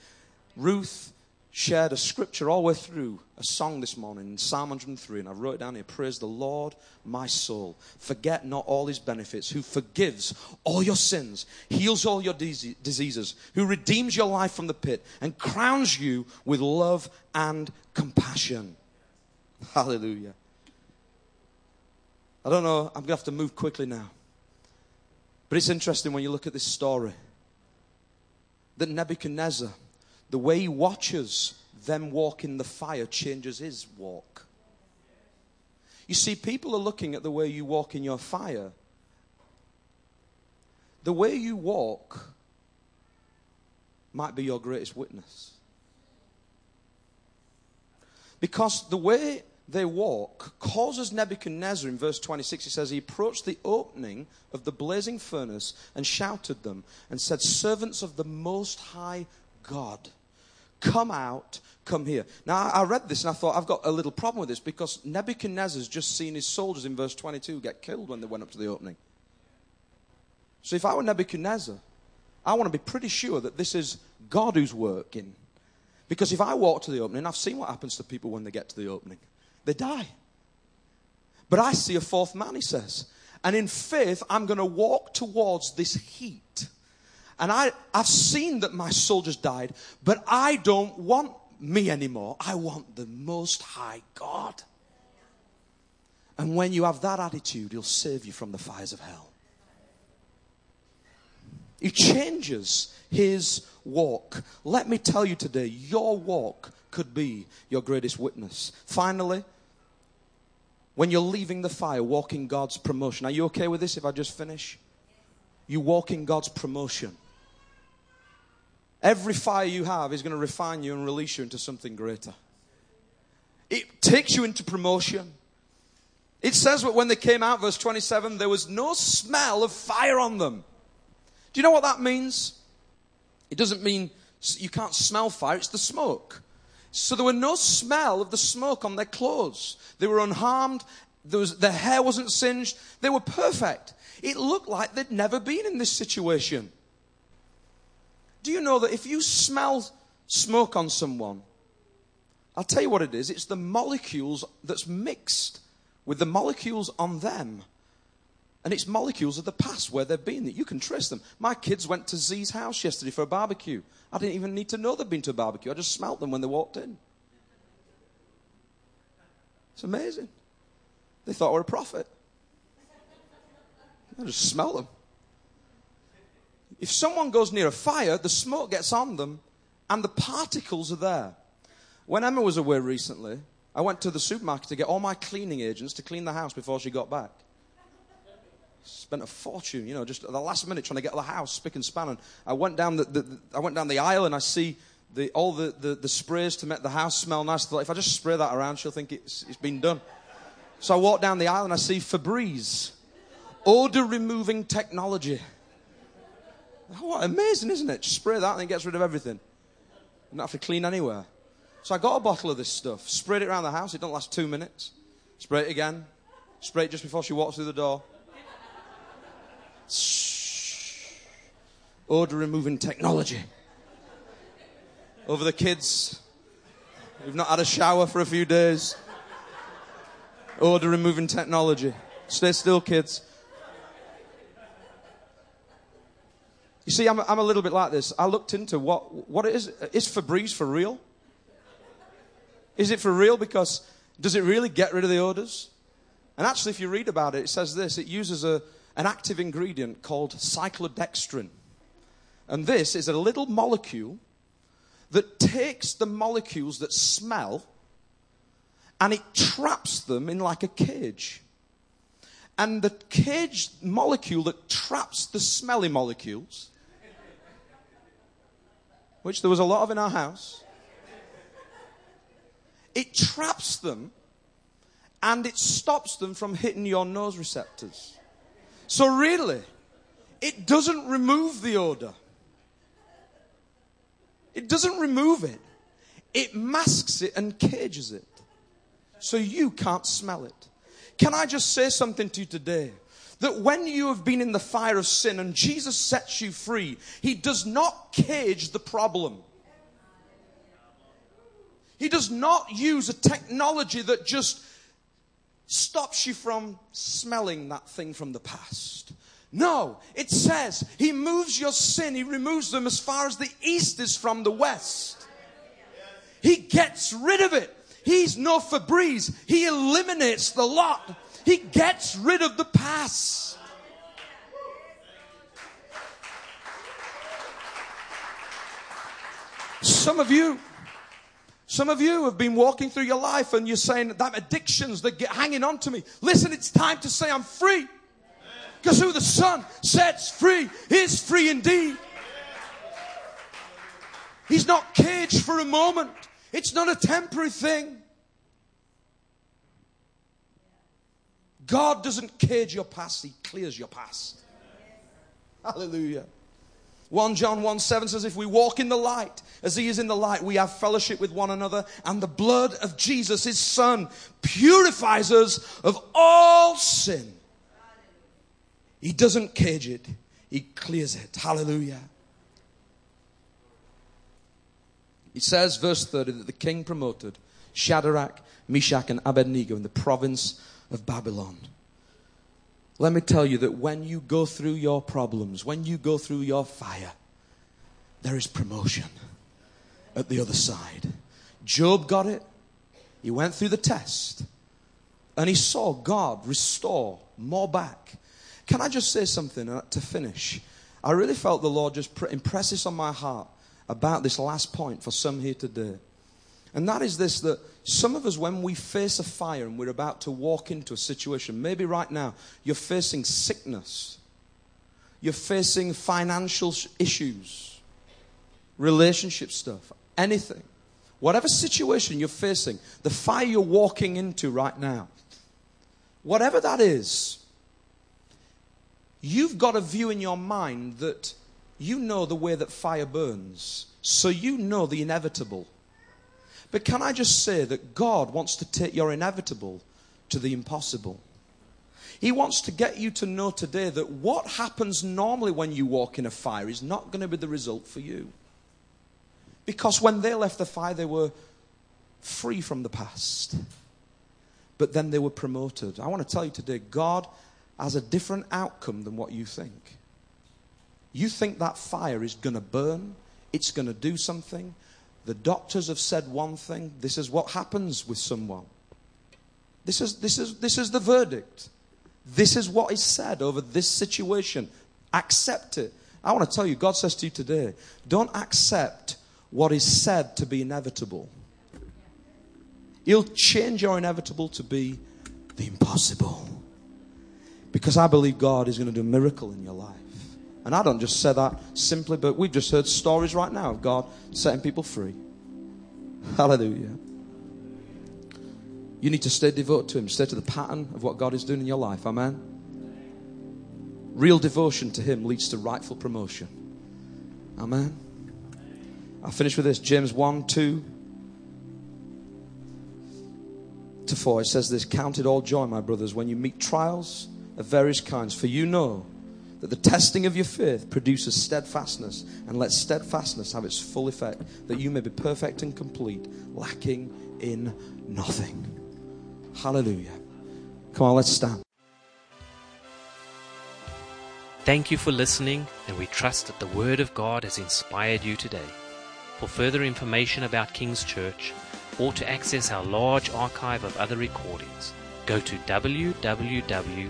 Ruth shared a scripture all the way through a song this morning in Psalm 103, and I wrote it down here Praise the Lord, my soul. Forget not all his benefits, who forgives all your sins, heals all your diseases, who redeems your life from the pit, and crowns you with love and compassion. Hallelujah. I don't know, I'm going to have to move quickly now. But it's interesting when you look at this story that Nebuchadnezzar the way he watches them walk in the fire changes his walk. You see, people are looking at the way you walk in your fire. The way you walk might be your greatest witness. Because the way they walk causes Nebuchadnezzar, in verse 26, he says, He approached the opening of the blazing furnace and shouted them and said, Servants of the Most High God. Come out, come here. Now, I read this and I thought, I've got a little problem with this because Nebuchadnezzar's just seen his soldiers in verse 22 get killed when they went up to the opening. So if I were Nebuchadnezzar, I want to be pretty sure that this is God who's working. Because if I walk to the opening, I've seen what happens to people when they get to the opening. They die. But I see a fourth man, he says. And in faith, I'm going to walk towards this heat. And I, I've seen that my soldiers died, but I don't want me anymore. I want the Most High God. And when you have that attitude, He'll save you from the fires of hell. He changes His walk. Let me tell you today, your walk could be your greatest witness. Finally, when you're leaving the fire, walking God's promotion. Are you okay with this if I just finish? You walk in God's promotion. Every fire you have is going to refine you and release you into something greater. It takes you into promotion. It says that when they came out, verse 27, there was no smell of fire on them. Do you know what that means? It doesn't mean you can't smell fire, it's the smoke. So there were no smell of the smoke on their clothes. They were unharmed. Was, their hair wasn't singed. They were perfect. It looked like they'd never been in this situation. Do you know that if you smell smoke on someone, I'll tell you what it is it's the molecules that's mixed with the molecules on them. And it's molecules of the past where they've been that you can trace them. My kids went to Z's house yesterday for a barbecue. I didn't even need to know they'd been to a barbecue. I just smelt them when they walked in. It's amazing. They thought I were a prophet. I just smell them. If someone goes near a fire, the smoke gets on them and the particles are there. When Emma was away recently, I went to the supermarket to get all my cleaning agents to clean the house before she got back. Spent a fortune, you know, just at the last minute trying to get the house spick and span. And I went down the, the, I went down the aisle and I see the, all the, the, the, sprays to make the house smell nice. If I just spray that around, she'll think it's, it's been done. So I walk down the aisle and I see Febreze, odor removing technology. Oh, amazing, isn't it? Just spray that and it gets rid of everything. You don't have to clean anywhere. So I got a bottle of this stuff, sprayed it around the house. It don't last two minutes. Spray it again. Spray it just before she walks through the door. Shh. Odor removing technology. Over the kids who've not had a shower for a few days. Odor removing technology. Stay still, kids. You see, I'm, I'm a little bit like this. I looked into what, what it is. Is Febreze for real? Is it for real? Because does it really get rid of the odors? And actually, if you read about it, it says this it uses a, an active ingredient called cyclodextrin. And this is a little molecule that takes the molecules that smell and it traps them in like a cage. And the cage molecule that traps the smelly molecules which there was a lot of in our house, it traps them and it stops them from hitting your nose receptors. So, really, it doesn't remove the odor. It doesn't remove it. It masks it and cages it. So you can't smell it. Can I just say something to you today? that when you have been in the fire of sin and Jesus sets you free, He does not cage the problem. He does not use a technology that just stops you from smelling that thing from the past. No, it says He moves your sin, He removes them as far as the east is from the west. He gets rid of it. He's no Febreze. He eliminates the lot. He gets rid of the past. Some of you, some of you have been walking through your life and you're saying that addictions that get hanging on to me. Listen, it's time to say I'm free. Because who the Son sets free is free indeed. He's not caged for a moment. It's not a temporary thing. God doesn't cage your past, He clears your past. Hallelujah. 1 John 1 7 says, If we walk in the light as He is in the light, we have fellowship with one another, and the blood of Jesus, His Son, purifies us of all sin. He doesn't cage it, He clears it. Hallelujah. He says, verse 30, that the king promoted Shadrach, Meshach, and Abednego in the province of Babylon. Let me tell you that when you go through your problems, when you go through your fire, there is promotion at the other side. Job got it. He went through the test and he saw God restore more back. Can I just say something uh, to finish? I really felt the Lord just impress this on my heart about this last point for some here today. And that is this that some of us, when we face a fire and we're about to walk into a situation, maybe right now you're facing sickness, you're facing financial issues, relationship stuff, anything, whatever situation you're facing, the fire you're walking into right now, whatever that is, you've got a view in your mind that you know the way that fire burns, so you know the inevitable. But can I just say that God wants to take your inevitable to the impossible? He wants to get you to know today that what happens normally when you walk in a fire is not going to be the result for you. Because when they left the fire, they were free from the past. But then they were promoted. I want to tell you today God has a different outcome than what you think. You think that fire is going to burn, it's going to do something. The doctors have said one thing. This is what happens with someone. This is, this is, this is the verdict. This is what is said over this situation. Accept it. I want to tell you, God says to you today don't accept what is said to be inevitable. He'll change your inevitable to be the impossible. Because I believe God is going to do a miracle in your life. And I don't just say that simply, but we've just heard stories right now of God setting people free. Hallelujah. You need to stay devoted to Him, stay to the pattern of what God is doing in your life. Amen. Real devotion to Him leads to rightful promotion. Amen. I'll finish with this James 1 2 to 4. It says this Count it all joy, my brothers, when you meet trials of various kinds, for you know that the testing of your faith produces steadfastness, and let steadfastness have its full effect, that you may be perfect and complete, lacking in nothing. Hallelujah. Come on, let's stand. Thank you for listening, and we trust that the Word of God has inspired you today. For further information about King's Church, or to access our large archive of other recordings, go to www